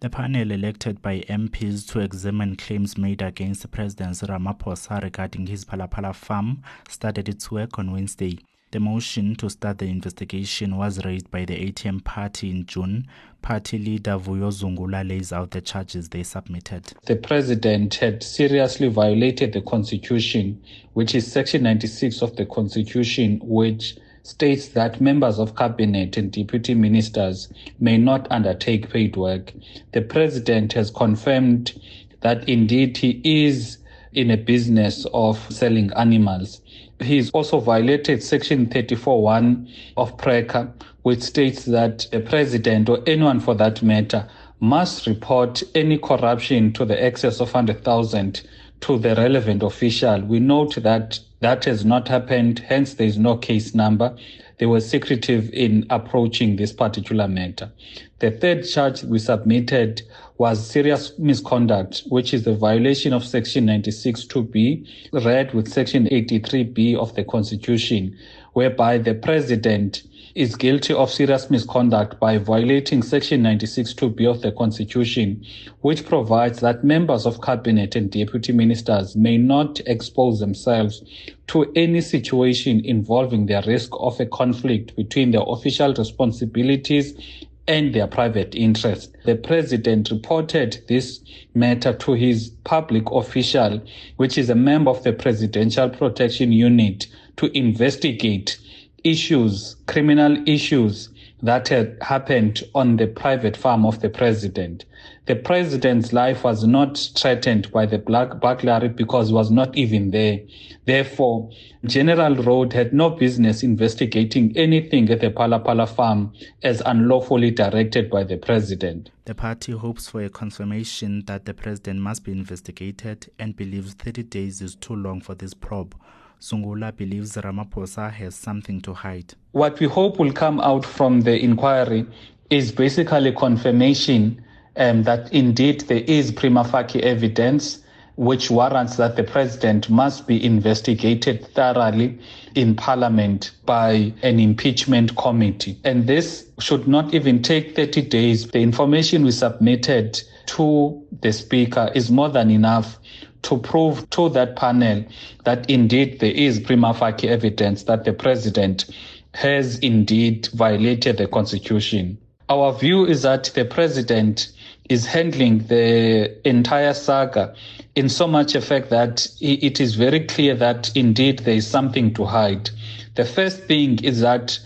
The panel elected by MPs to examine claims made against President Ramaphosa regarding his Phala Phala farm started its work on Wednesday. The motion to start the investigation was raised by the ATM party in June. Party leader Vuyo Zungula lays out the charges they submitted. The president had seriously violated the constitution, which is section 96 of the constitution, which states that members of cabinet and deputy ministers may not undertake paid work. The president has confirmed that indeed he is in a business of selling animals. He's also violated section 34.1 of PRECCA, which states that the president or anyone for that matter must report any corruption to the excess of 100,000 to the relevant official. We note that that has not happened, hence there is no case number. They were secretive in approaching this particular matter. The third charge we submitted was serious misconduct, which is the violation of Section 96.2b, read with Section 83b of the Constitution, whereby the President is guilty of serious misconduct by violating Section 96.2b of the Constitution, which provides that members of cabinet and deputy ministers may not expose themselves to any situation involving the risk of a conflict between their official responsibilities and their private interest. The president reported this matter to his public official, which is a member of the Presidential Protection Unit, to investigate issues, criminal issues that had happened on the private farm of the president. The president's life was not threatened by the black burglary because he was not even there. Therefore, General Rhoode had no business investigating anything at the Phala farm as unlawfully directed by the president. The party hopes for a confirmation that the president must be investigated and believes 30 days is too long for this probe. Zungula believes Ramaphosa has something to hide. What we hope will come out from the inquiry is basically confirmation um, that indeed there is prima facie evidence which warrants that the president must be investigated thoroughly in parliament by an impeachment committee. And this should not even take 30 days. The information we submitted to the speaker is more than enough to prove to that panel that indeed there is prima facie evidence that the president has indeed violated the constitution. Our view is that the president is handling the entire saga in so much effect that it is very clear that indeed there is something to hide. The first thing is that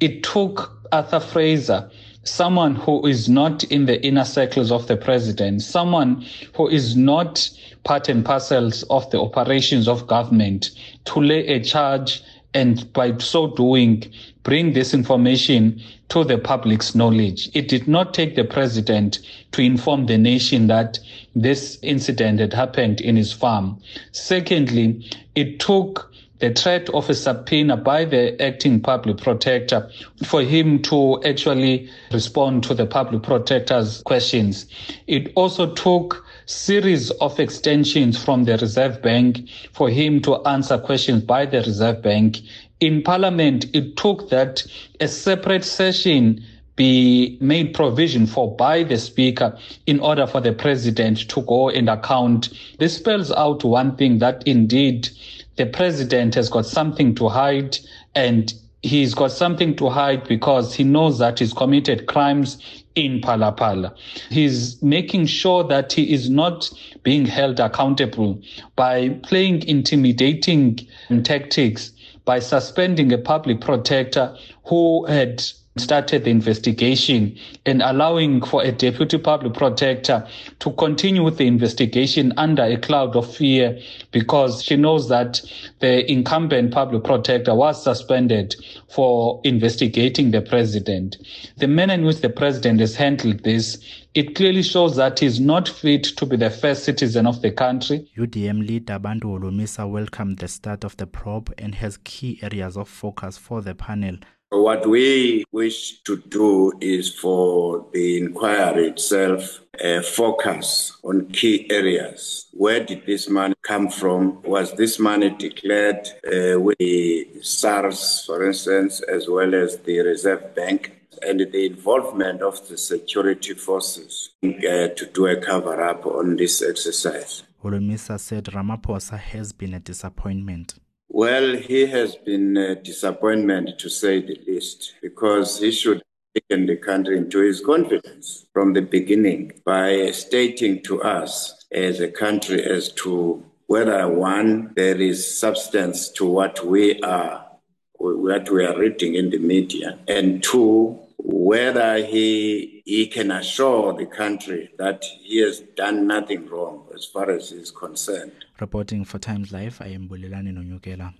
it took Arthur Fraser someone who is not in the inner circles of the president, someone who is not part and parcels of the operations of government to lay a charge and by so doing bring this information to the public's knowledge. It did not take the president to inform the nation that this incident had happened in his farm. Secondly, it took the threat of a subpoena by the acting public protector for him to actually respond to the public protector's questions. It also took series of extensions from the Reserve Bank for him to answer questions by the Reserve Bank. In Parliament, it took that a separate session be made provision for by the speaker in order for the president to go and account. This spells out one thing that indeed the president has got something to hide and he's got something to hide because he knows that he's committed crimes in Phala. He's making sure that he is not being held accountable by playing intimidating tactics, by suspending a public protector who had started the investigation and allowing for a deputy public protector to continue with the investigation under a cloud of fear because she knows that the incumbent public protector was suspended for investigating the president. The manner in which the president has handled this it clearly shows that he's not fit to be the first citizen of the country. UDM leader Bantu Holomisa welcomed the start of the probe and has key areas of focus for the panel. What we wish to do is for the inquiry itself uh, focus on key areas. Where did this money come from? Was this money declared uh, with the SARS, for instance, as well as the Reserve Bank? and the involvement of the security forces uh, to do a cover up on this exercise. Holomisa said Ramaphosa has been a disappointment. Well, he has been a disappointment to say the least because he should have taken the country into his confidence from the beginning by stating to us as a country as to whether one, there is substance to what we are, what we are reading in the media, and two, whether he he can assure the country that he has done nothing wrong as far as he is concerned. Reporting for Times Live, I am Bulilani Nonyukela.